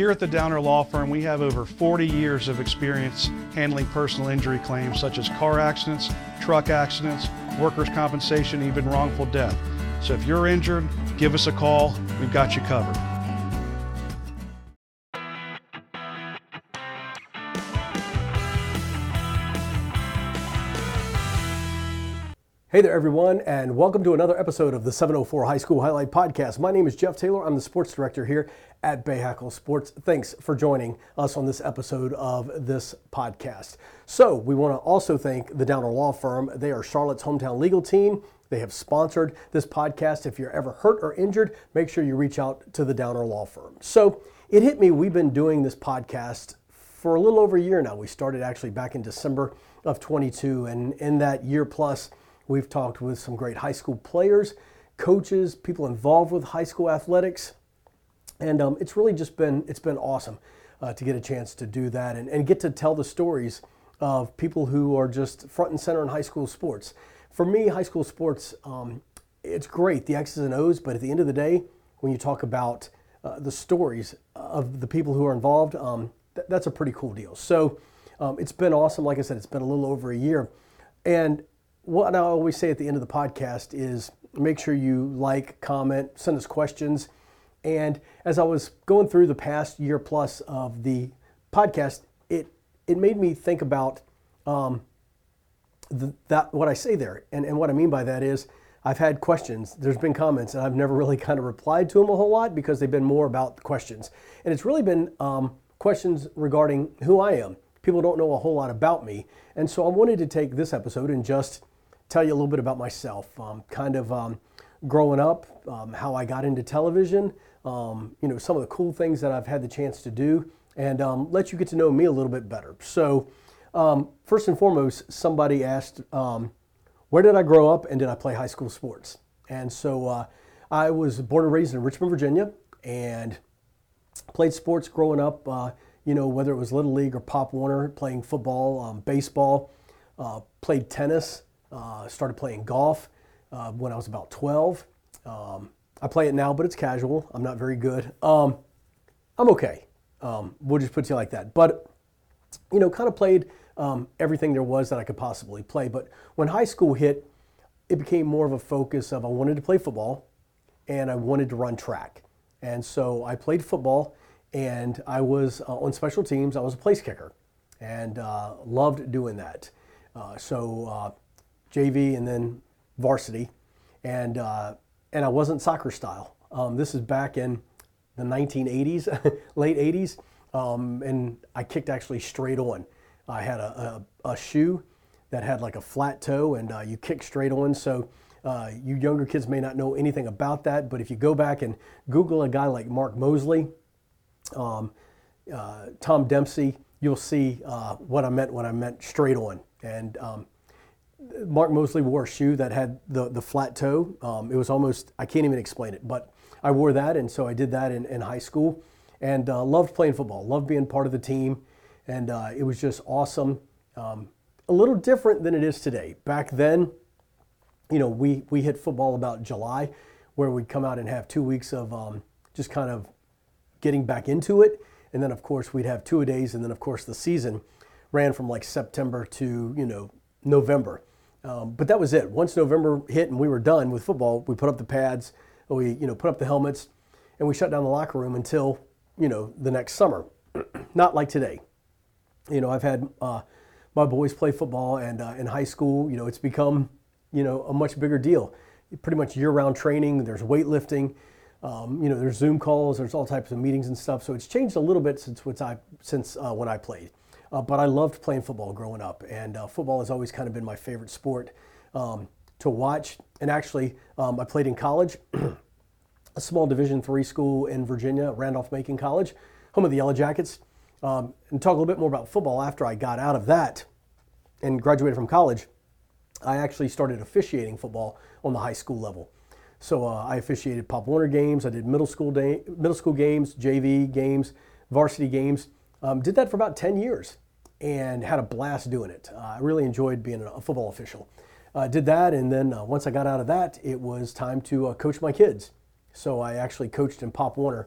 Here at the Downer Law Firm, we have over 40 years of experience handling personal injury claims such as car accidents, truck accidents, workers' compensation, even wrongful death. So if you're injured, give us a call. We've got you covered. Hey there, everyone, and welcome to another episode of the 704 High School Highlight Podcast. My name is Jeff Taylor. I'm the sports director here at Bahakel Sports. Thanks for joining us on this episode of this podcast. So, we want to also thank the Downer Law Firm. They are Charlotte's hometown legal team. They have sponsored this podcast. If you're ever hurt or injured, make sure you reach out to the Downer Law Firm. So, it hit me, we've been doing this podcast for a little over a year now. We started actually back in December of 22, and in that year plus, We've talked with some great high school players, coaches, people involved with high school athletics, and um, it's really just been it's been awesome uh, to get a chance to do that and, and get to tell the stories of people who are just front and center in high school sports. For me, high school sports, um, it's great the X's and O's, but at the end of the day, when you talk about uh, the stories of the people who are involved, um, th- that's a pretty cool deal. So um, it's been awesome. Like I said, it's been a little over a year, and what I always say at the end of the podcast is make sure you like, comment, send us questions. And as I was going through the past year plus of the podcast, it it made me think about um, the, that what I say there, and and what I mean by that is I've had questions. There's been comments, and I've never really kind of replied to them a whole lot because they've been more about the questions, and it's really been um, questions regarding who I am. People don't know a whole lot about me, and so I wanted to take this episode and just tell you a little bit about myself. Um, kind of um, growing up, um, how I got into television, um, you know, some of the cool things that I've had the chance to do, and um, let you get to know me a little bit better. So, um, first and foremost, somebody asked, where did I grow up and did I play high school sports? And so uh, I was born and raised in Richmond, Virginia, and played sports growing up. Uh, you know, whether it was Little League or Pop Warner, playing football, baseball, uh, played tennis, uh, started playing golf uh, when I was about 12. Um, I play it now, but it's casual. I'm not very good. Um, I'm okay. Um, we'll just put it like that. But, you know, kind of played um, everything there was that I could possibly play. But when high school hit, it became more of a focus of I wanted to play football and I wanted to run track. And so I played football and I was uh, on special teams. I was a place kicker and uh, loved doing that. Uh, so uh, JV and then varsity, and uh, and I wasn't soccer style. Um, this is back in the 1980s, late 80s, um, and I kicked actually straight on. I had a, a, a shoe that had like a flat toe, and uh, you kick straight on. So uh, you younger kids may not know anything about that, but if you go back and Google a guy like Mark Moseley, um, uh, Tom Dempsey, you'll see uh, what I meant when I meant straight on. And um, Mark Moseley wore a shoe that had the, the flat toe. Um, it was almost, I can't even explain it, but I wore that, and so I did that in, in high school and uh, loved playing football, loved being part of the team, and uh, it was just awesome. Um, a little different than it is today. Back then, you know, we, we hit football about July, where we'd come out and have two weeks of um, just kind of getting back into it. And then, of course, we'd have two a days, and then, of course, the season ran from like September to, you know, November. Um, but that was it. Once November hit and we were done with football, we put up the pads, we you know put up the helmets, and we shut down the locker room until you know the next summer. Not like today. You know, I've had uh, my boys play football, and uh, in high school, you know, it's become you know a much bigger deal. Pretty much year-round training. There's weightlifting. Um, you know, there's Zoom calls. There's all types of meetings and stuff. So it's changed a little bit since I since uh, when I played. Uh, but I loved playing football growing up, and uh, football has always kind of been my favorite sport um, to watch. And actually, um, I played in college, a small Division three school in Virginia, Randolph-Macon College, home of the Yellow Jackets. Um, and talk a little bit more about football after I got out of that and graduated from college. I actually started officiating football on the high school level. So uh, I officiated Pop Warner games. I did middle school day, middle school games, JV games, varsity games. Um, did that for about 10 years and had a blast doing it. Uh, I really enjoyed being a football official. Uh, did that, and then uh, once I got out of that, it was time to uh, coach my kids. So I actually coached in Pop Warner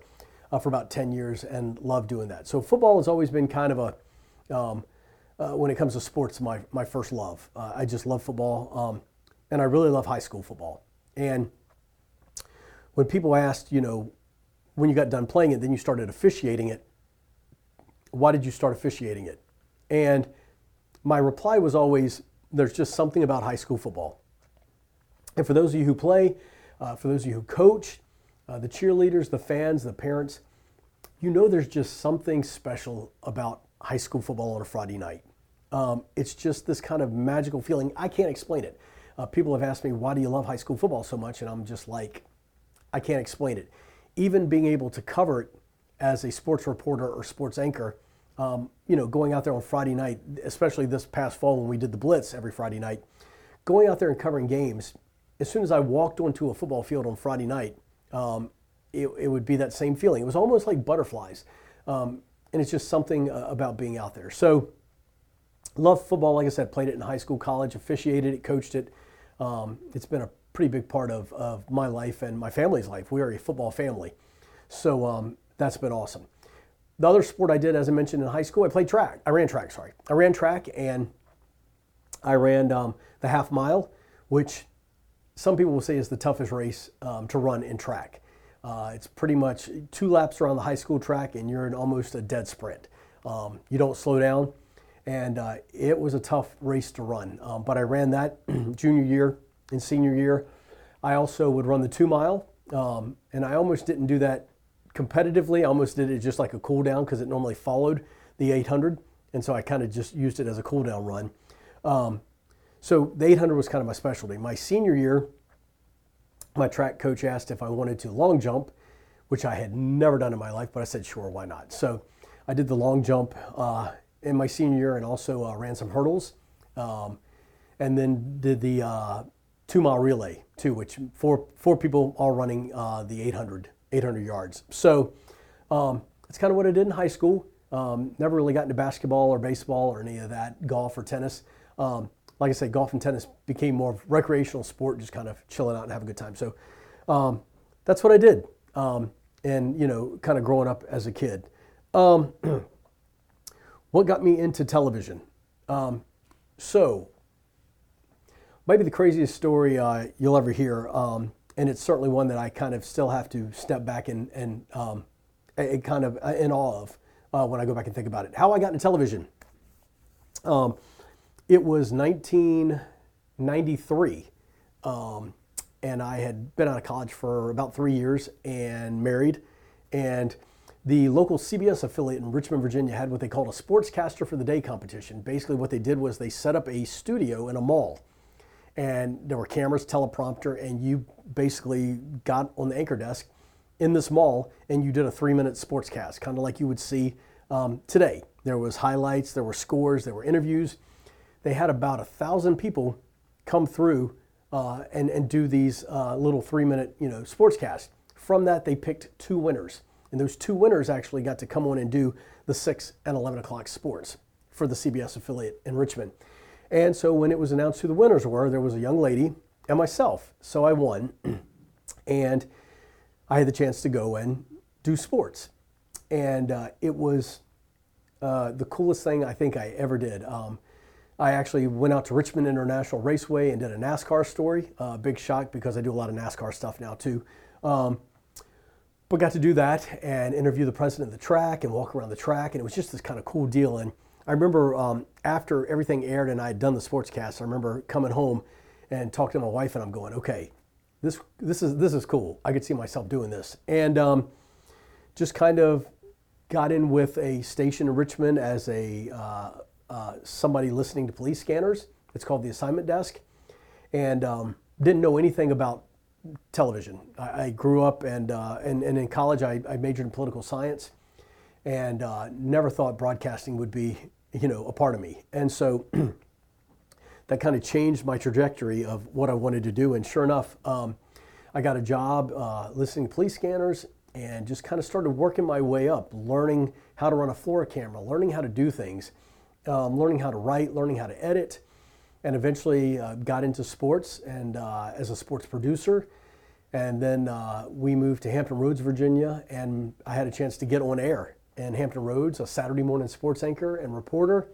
uh, for about 10 years and loved doing that. So football has always been kind of a, um, uh, when it comes to sports, my, my first love. I just love football, um, and I really love high school football. And when people asked, you know, when you got done playing it, then you started officiating it, why did you start officiating it? And my reply was always, there's just something about high school football. And for those of you who play, uh, for those of you who coach, uh, the cheerleaders, the fans, the parents, you know there's just something special about high school football on a Friday night. Um, it's just this kind of magical feeling. I can't explain it. Uh, people have asked me, why do you love high school football so much? And I'm just like, I can't explain it. Even being able to cover it as a sports reporter or sports anchor, um, you know, going out there on Friday night, especially this past fall when we did the Blitz every Friday night, going out there and covering games, as soon as I walked onto a football field on Friday night, um, it, it, would be that same feeling. It was almost like butterflies. Um, and it's just something uh, about being out there. So, love football. Like I said, played it in high school, college, officiated it, coached it. Um, it's been a pretty big part of, of my life and my family's life. We are a football family. So, um, that's been awesome. The other sport I did, as I mentioned in high school, I played track. I ran track, sorry. I ran track and I ran um, the half mile, which some people will say is the toughest race um, to run in track. Uh, it's pretty much two laps around the high school track and you're in almost a dead sprint. Um, you don't slow down, and uh, it was a tough race to run. Um, but I ran that junior year and senior year. I also would run the two mile, um, and I almost didn't do that competitively. I almost did it just like a cool down because it normally followed the 800, and so I kind of just used it as a cool down run. Um, so the 800 was kind of my specialty. My senior year, my track coach asked if I wanted to long jump, which I had never done in my life, but I said, sure, why not? So I did the long jump uh, in my senior year and also uh, ran some hurdles. Um, and then did the uh, two mile relay too, which four, four people all running uh, the 800, 800 yards. So um, that's kind of what I did in high school. Um, never really got into basketball or baseball or any of that, golf or tennis. Um, like I said, golf and tennis became more of recreational sport, just kind of chilling out and having a good time. So um, that's what I did. Um, and, you know, kind of growing up as a kid. Um, what got me into television? Um, so, maybe the craziest story uh, you'll ever hear, um, and it's certainly one that I kind of still have to step back and, and, um, kind of uh, in awe of uh, when I go back and think about it. How I got into television. Um, it was 1993, um, and I had been out of college for about three years and married. And the local CBS affiliate in Richmond, Virginia had what they called a Sportscaster for the Day competition. Basically, what they did was they set up a studio in a mall. And there were cameras, teleprompter, and you basically got on the anchor desk in this mall and you did a three minute sportscast, kind of like you would see um, today. There was highlights, there were scores, there were interviews they had about a thousand people come through uh, and, and do these uh, little three minute you know sportscasts. From that, they picked two winners. And those two winners actually got to come on and do the 6 and 11 o'clock sports for the CBS affiliate in Richmond. And so when it was announced who the winners were, there was a young lady and myself. So I won. and I had the chance to go and do sports. And uh, it was uh, the coolest thing I think I ever did. Um, I actually went out to Richmond International Raceway and did a NASCAR story. Uh, big shock because I do a lot of NASCAR stuff now too. Um, but got to do that and interview the president of the track and walk around the track, and it was just this kind of cool deal. And I remember um, after everything aired and I had done the sportscast, I remember coming home and talking to my wife, and I'm going, okay, this this is this is cool. I could see myself doing this, and um, just kind of got in with a station in Richmond as a uh, uh, somebody listening to police scanners. It's called the assignment desk, and um, didn't know anything about television. I, I grew up and, uh, and, and in college I, I, majored in political science, and uh, never thought broadcasting would be you know a part of me. And so that kind of changed my trajectory of what I wanted to do. And sure enough, um, I got a job uh, listening to police scanners and just kind of started working my way up, learning how to run a floor camera, learning how to do things um, learning how to write, learning how to edit, and eventually uh, got into sports and uh, as a sports producer. And then uh, we moved to Hampton Roads, Virginia, and I had a chance to get on air in Hampton Roads, a Saturday morning sports anchor and reporter.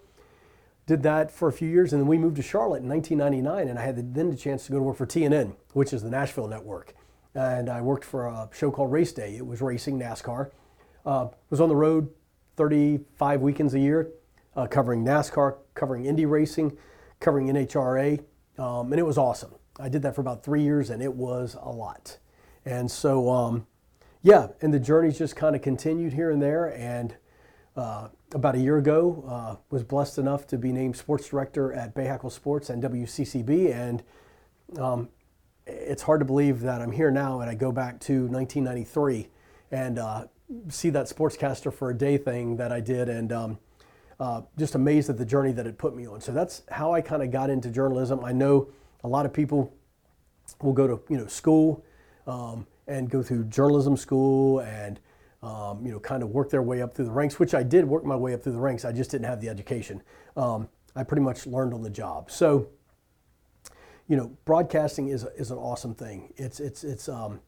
Did that for a few years, and then we moved to Charlotte in 1999, and I had then the chance to go to work for TNN, which is the Nashville network. And I worked for a show called Race Day. It was racing NASCAR. Uh, was on the road 35 weekends a year, uh, covering NASCAR, covering Indy racing, covering NHRA, um, and it was awesome. I did that for about three years, and it was a lot. And so, um, yeah, and the journey's just kind of continued here and there. And uh, about a year ago, uh, was blessed enough to be named sports director at Bahakel Sports and WCCB. And um, it's hard to believe that I'm here now, and I go back to 1993 and uh, see that sportscaster for a day thing that I did, and um, uh, just amazed at the journey that it put me on. So that's how I kind of got into journalism. I know a lot of people will go to you know school um, and go through journalism school and um, you know kind of work their way up through the ranks, which I did work my way up through the ranks. I just didn't have the education. Um, I pretty much learned on the job. So you know, broadcasting is is an awesome thing. It's it's it's um,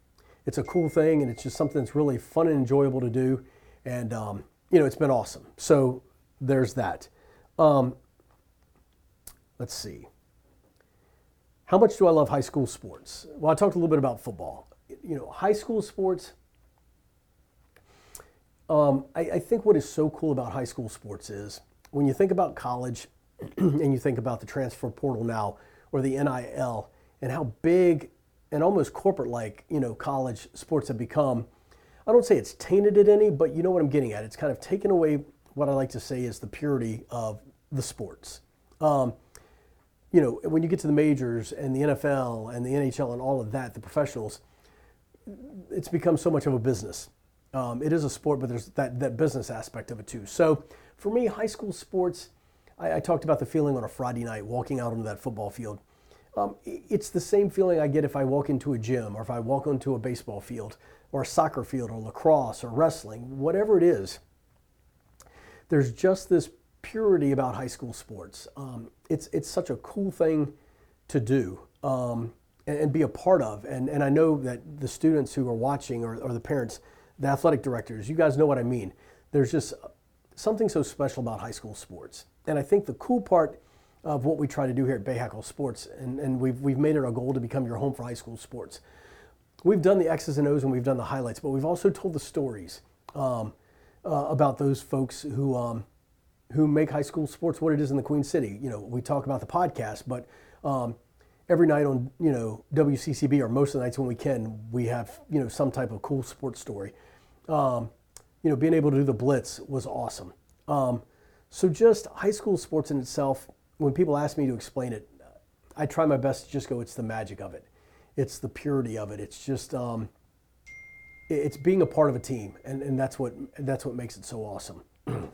it's a cool thing, and it's just something that's really fun and enjoyable to do. And um, you know, it's been awesome. So there's that. Um, let's see. How much do I love high school sports? Well, I talked a little bit about football. You know, high school sports. Um, I, I think what is so cool about high school sports is when you think about college and you think about the transfer portal now or the NIL and how big and almost corporate like, you know, college sports have become. I don't say it's tainted it any, but you know what I'm getting at. It's kind of taken away what I like to say is the purity of the sports. Um, you know, when you get to the majors and the NFL and the NHL and all of that, the professionals, it's become so much of a business. Um, it is a sport, but there's that, that business aspect of it too. So for me, high school sports, I, I talked about the feeling on a Friday night walking out onto that football field. Um, it's the same feeling I get if I walk into a gym or if I walk onto a baseball field or a soccer field or lacrosse or wrestling, whatever it is. There's just this purity about high school sports. Um, it's it's such a cool thing to do um, and, and, be a part of. And and I know that the students who are watching or, or the parents, the athletic directors, you guys know what I mean. There's just something so special about high school sports. And I think the cool part of what we try to do here at Bahakel Sports, and, and we've, we've made it our goal to become your home for high school sports. We've done the X's and O's and we've done the highlights, but we've also told the stories um, uh, about those folks who um, who make high school sports what it is in the Queen City. You know, we talk about the podcast, but um, every night on you know WCCB or most of the nights when we can, we have you know some type of cool sports story. Um, you know, being able to do the Blitz was awesome. Um, so just high school sports in itself, when people ask me to explain it, I try my best to just go, it's the magic of it. It's the purity of it. It's just, um, it's being a part of a team. And, and that's what, that's what makes it so awesome.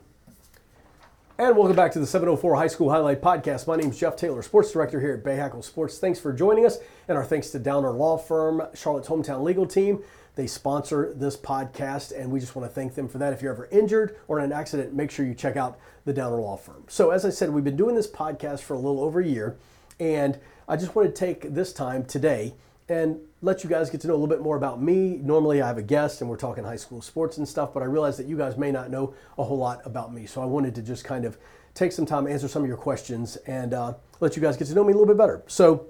And welcome back to the 704 High School Highlight Podcast. My name is Jeff Taylor, Sports Director here at Bahakel Sports. Thanks for joining us, and our thanks to Downer Law Firm, Charlotte's hometown legal team. They sponsor this podcast, and we just want to thank them for that. If you're ever injured or in an accident, make sure you check out the Downer Law Firm. So, as I said, we've been doing this podcast for a little over a year, and I just want to take this time today and let you guys get to know a little bit more about me. Normally, I have a guest and we're talking high school sports and stuff, but I realize that you guys may not know a whole lot about me. So I wanted to just kind of take some time, answer some of your questions, and uh, let you guys get to know me a little bit better. So,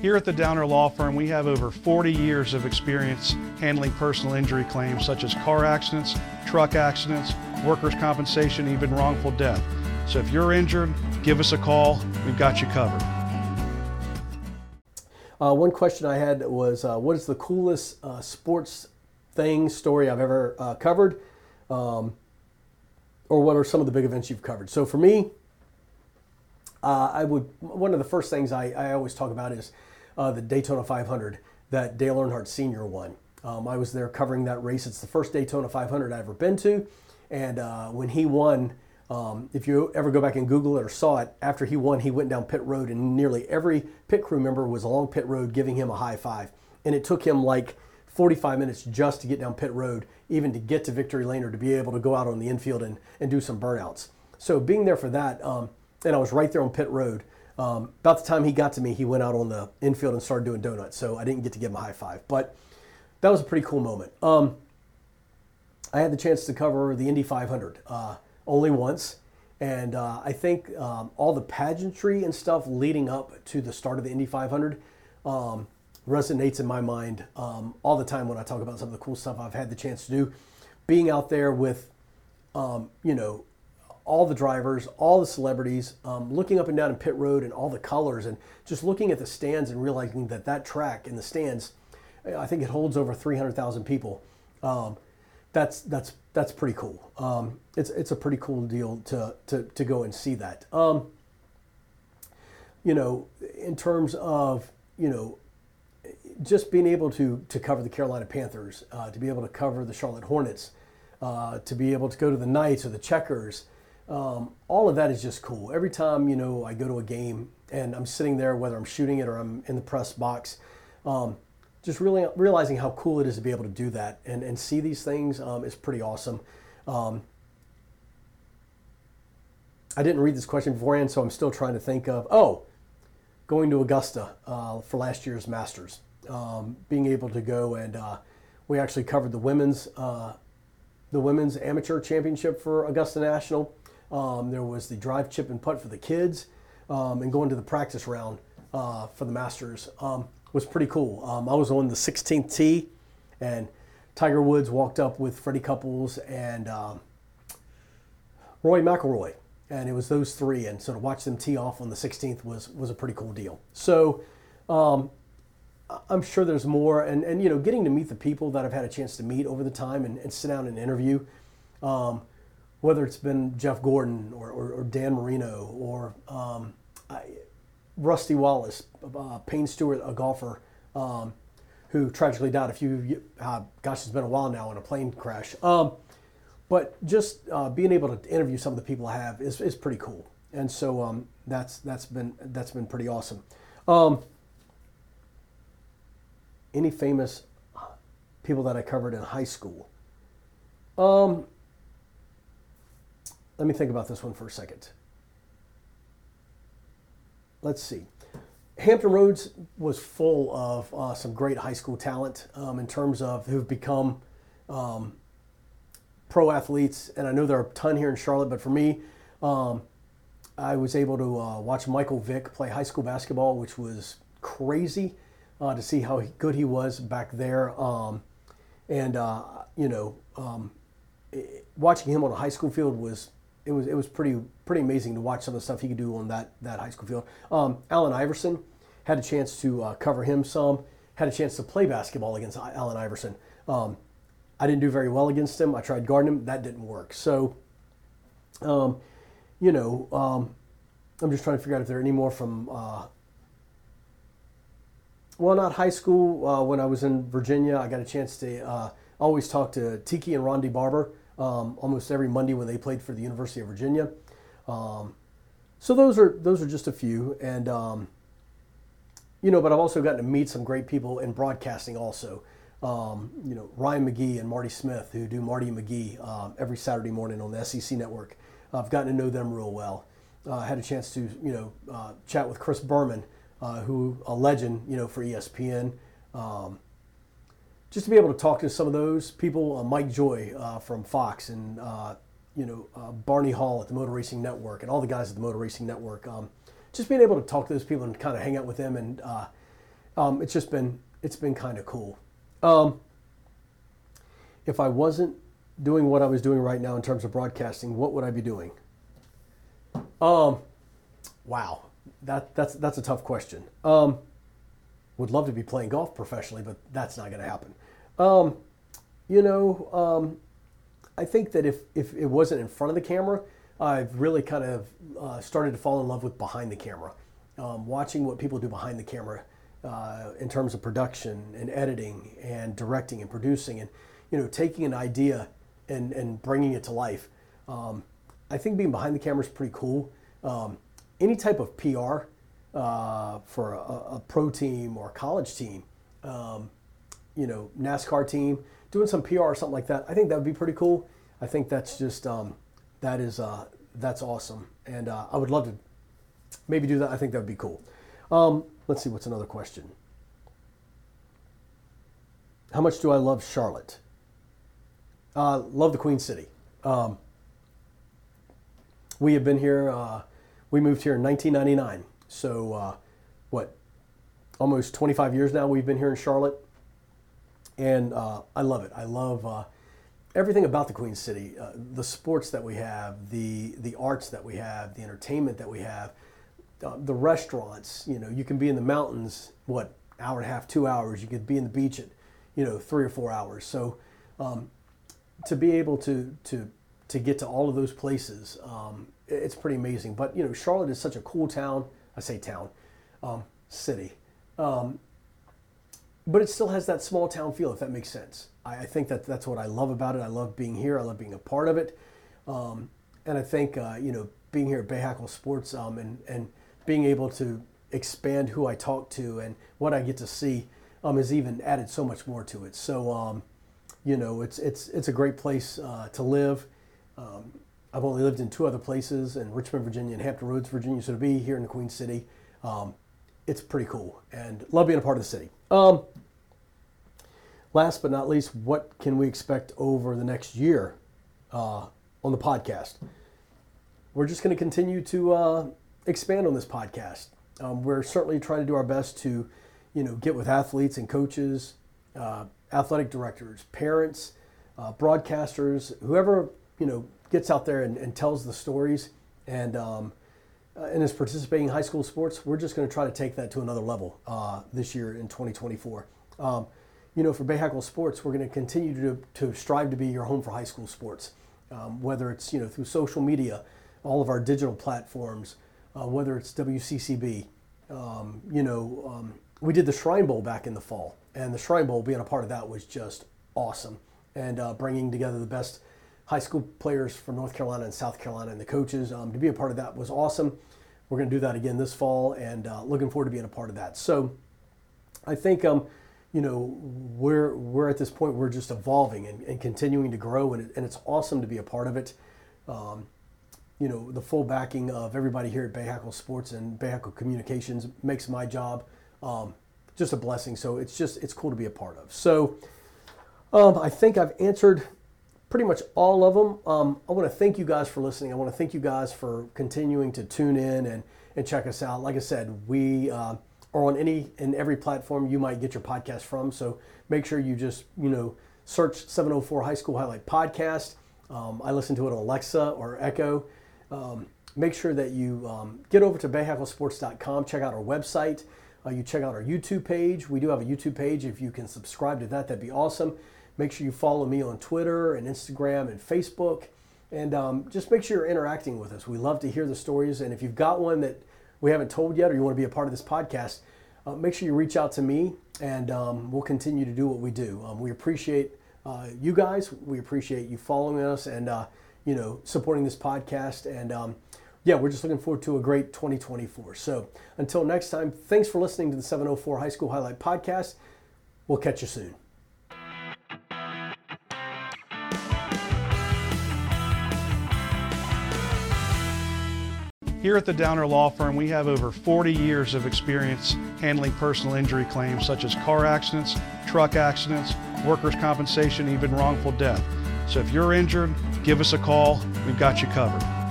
here at the Downer Law Firm, we have over 40 years of experience handling personal injury claims such as car accidents, truck accidents, workers' compensation, even wrongful death. So if you're injured, give us a call. We've got you covered. Uh, one question I had was, uh, what is the coolest uh, sports thing, story I've ever uh, covered? Um, or what are some of the big events you've covered? So for me, uh, I would, one of the first things I, I always talk about is uh, the Daytona 500 that Dale Earnhardt Sr. won. Um, I was there covering that race. It's the first Daytona 500 I've ever been to. And when he won, um, if you ever go back and Google it or saw it, after he won, he went down pit road, and nearly every pit crew member was along pit road giving him a high five. And it took him like 45 minutes just to get down pit road, even to get to victory lane or to be able to go out on the infield and, and do some burnouts. So being there for that, um, and I was right there on pit road, Um, about the time he got to me, he went out on the infield and started doing donuts, so I didn't get to give him a high five. But that was a pretty cool moment. Um, I had the chance to cover the Indy 500 uh, only once, and uh, I think um, all the pageantry and stuff leading up to the start of the Indy 500 um, resonates in my mind um, all the time when I talk about some of the cool stuff I've had the chance to do. Being out there with, um, you know, all the drivers, all the celebrities, um, looking up and down in pit road and all the colors, and just looking at the stands and realizing that that track in the stands, I think it holds over 300,000 people. Um, that's that's that's pretty cool. Um, it's it's a pretty cool deal to to, to go and see that. Um, you know, in terms of you know, just being able to to cover the Carolina Panthers, uh, to be able to cover the Charlotte Hornets, uh, to be able to go to the Knights or the Checkers, um, all of that is just cool. Every time you know I go to a game and I'm sitting there, whether I'm shooting it or I'm in the press box. Um, just really realizing how cool it is to be able to do that and, and see these things um, is pretty awesome. Um, I didn't read this question beforehand, so I'm still trying to think of, oh, going to Augusta uh, for last year's Masters. Um, being able to go and uh, we actually covered the women's uh, the women's amateur championship for Augusta National. Um, there was the drive, chip, and putt for the kids, um, and going to the practice round uh, for the Masters. Um, was pretty cool. Um, I was on the 16th tee, and Tiger Woods walked up with Freddie Couples and um, Rory McIlroy, and it was those three. And so to watch them tee off on the 16th was was a pretty cool deal. So um, I'm sure there's more, and and you know, getting to meet the people that I've had a chance to meet over the time and, and sit down and interview. Um, whether it's been Jeff Gordon or, or, or Dan Marino or um, I, Rusty Wallace, uh, Payne Stewart, a golfer um, who tragically died a few, uh, gosh, it's been a while now in a plane crash. Um, but just uh, being able to interview some of the people I have is, is pretty cool. And so um, that's, that's, been, that's been pretty awesome. Um, any famous people that I covered in high school? Um, let me think about this one for a second let's see. Hampton Roads was full of uh, some great high school talent um, in terms of who've become um, pro athletes, and I know there are a ton here in Charlotte. But for me, um, I was able to uh, watch Michael Vick play high school basketball, which was crazy uh, to see how good he was back there. Um, and uh, you know, um, watching him on a high school field was it was it was pretty pretty amazing to watch some of the stuff he could do on that that high school field. Um, Allen Iverson had a chance to uh, cover him some. Had a chance to play basketball against Allen Iverson. Um, I didn't do very well against him. I tried guarding him. That didn't work. So, um, you know, um, I'm just trying to figure out if there are any more from. Uh, well, not high school. Uh, when I was in Virginia, I got a chance to uh, always talk to Tiki and Ronde Barber um, almost every Monday when they played for the University of Virginia. Um, so those are those are just a few, and um, you know, but I've also gotten to meet some great people in broadcasting also. Um, you know, Ryan McGee and Marty Smith, who do Marty McGee uh, every Saturday morning on the SEC network. I've gotten to know them real well. Uh, I had a chance to you know uh, chat with Chris Berman, uh, who a legend you know for ESPN. Just to be able to talk to some of those people, uh, Mike Joy uh, from Fox and uh, you know uh, Barney Hall at the Motor Racing Network and all the guys at the Motor Racing Network. Um, just being able to talk to those people and kind of hang out with them, and uh, um, it's just been it's been kind of cool. Um, if I wasn't doing what I was doing right now in terms of broadcasting, what would I be doing? Um, wow, that that's that's a tough question. Um, would love to be playing golf professionally, but that's not going to happen. Um, you know, um, I think that if, if it wasn't in front of the camera, I've really kind of uh, started to fall in love with behind the camera. Um, watching what people do behind the camera uh, in terms of production and editing and directing and producing and, you know, taking an idea and, and bringing it to life. Um, I think being behind the camera is pretty cool. Um, any type of PR uh, for a, a, pro team or a college team, um, you know, NASCAR team, doing some PR or something like that. I think that would be pretty cool. I think that's just um, that is uh, that's awesome, and uh, I would love to maybe do that. I think that would be cool. Um, let's see, what's another question? How much do I love Charlotte? Uh, love the Queen City. Um, we have been here, uh, we moved here in 1999. So, uh, what, almost 25 years now we've been here in Charlotte. And uh, I love it. I love uh, everything about the Queen City uh, the sports that we have, the, the arts that we have, the entertainment that we have, the restaurants. You know, you can be in the mountains, what, hour and a half, two hours. You could be in the beach at, you know, three or four hours. So, um, to be able to to to get to all of those places, um, it's pretty amazing. But you know, Charlotte is such a cool town. I say town, um, city, um, but it still has that small town feel. If that makes sense, I, I, think that that's what I love about it. I love being here. I love being a part of it, um, and I think uh, you know being here at Bahakel Sports um, and and being able to expand who I talk to and what I get to see um, has even added so much more to it. So you know, it's it's it's a great place uh, to live. Um, I've only lived in two other places in Richmond, Virginia, and Hampton Roads, Virginia. So to be here in the Queen City, um, it's pretty cool, and love being a part of the city. Last but not least, what can we expect over the next year uh, on the podcast? We're just going to continue to uh, expand on this podcast. Um, we're certainly trying to do our best to, you know, get with athletes and coaches. Uh, athletic directors, parents, uh, broadcasters, whoever you know gets out there and, and tells the stories and um, uh, and is participating in high school sports. We're just going to try to take that to another level uh, this year in 2024. Um, you know, for Bahakel Sports, we're going to continue to, to strive to be your home for high school sports, um, whether it's you know through social media, all of our digital platforms, uh, whether it's WCCB. Um, you know, um, we did the Shrine Bowl back in the fall, and the Shrine Bowl being a part of that was just awesome, and uh, bringing together the best high school players from North Carolina and South Carolina and the coaches um, to be a part of that was awesome. We're going to do that again this fall, and uh, looking forward to being a part of that. So, I think um, you know we're we're at this point we're just evolving and, and continuing to grow, and, and it's awesome to be a part of it. Um, you know, the full backing of everybody here at Bahakel Sports and Bahakel Communications makes my job um, just a blessing. So it's just it's cool to be a part of. So um, I think I've answered pretty much all of them. Um, I want to thank you guys for listening. I want to thank you guys for continuing to tune in and and check us out. Like I said, we uh, are on any and every platform you might get your podcast from. So make sure you just you know search 704 High School Highlight Podcast. Um, I listen to it on Alexa or Echo. Um, make sure that you um, get over to BahakelSports.com, check out our website. Uh, you check out our YouTube page. We do have a YouTube page. If you can subscribe to that, that'd be awesome. Make sure you follow me on Twitter and Instagram and Facebook. And um, just make sure you're interacting with us. We love to hear the stories. And if you've got one that we haven't told yet or you want to be a part of this podcast, uh, make sure you reach out to me and um, we'll continue to do what we do. Um, we appreciate uh, you guys. We appreciate you following us and, uh, you know, supporting this podcast. And um, yeah, we're just looking forward to a great 2024. So until next time, thanks for listening to the 704 High School Highlight Podcast. We'll catch you soon. Here at the Downer Law Firm, we have over 40 years of experience handling personal injury claims such as car accidents, truck accidents, workers' compensation, even wrongful death. So if you're injured, give us a call. We've got you covered.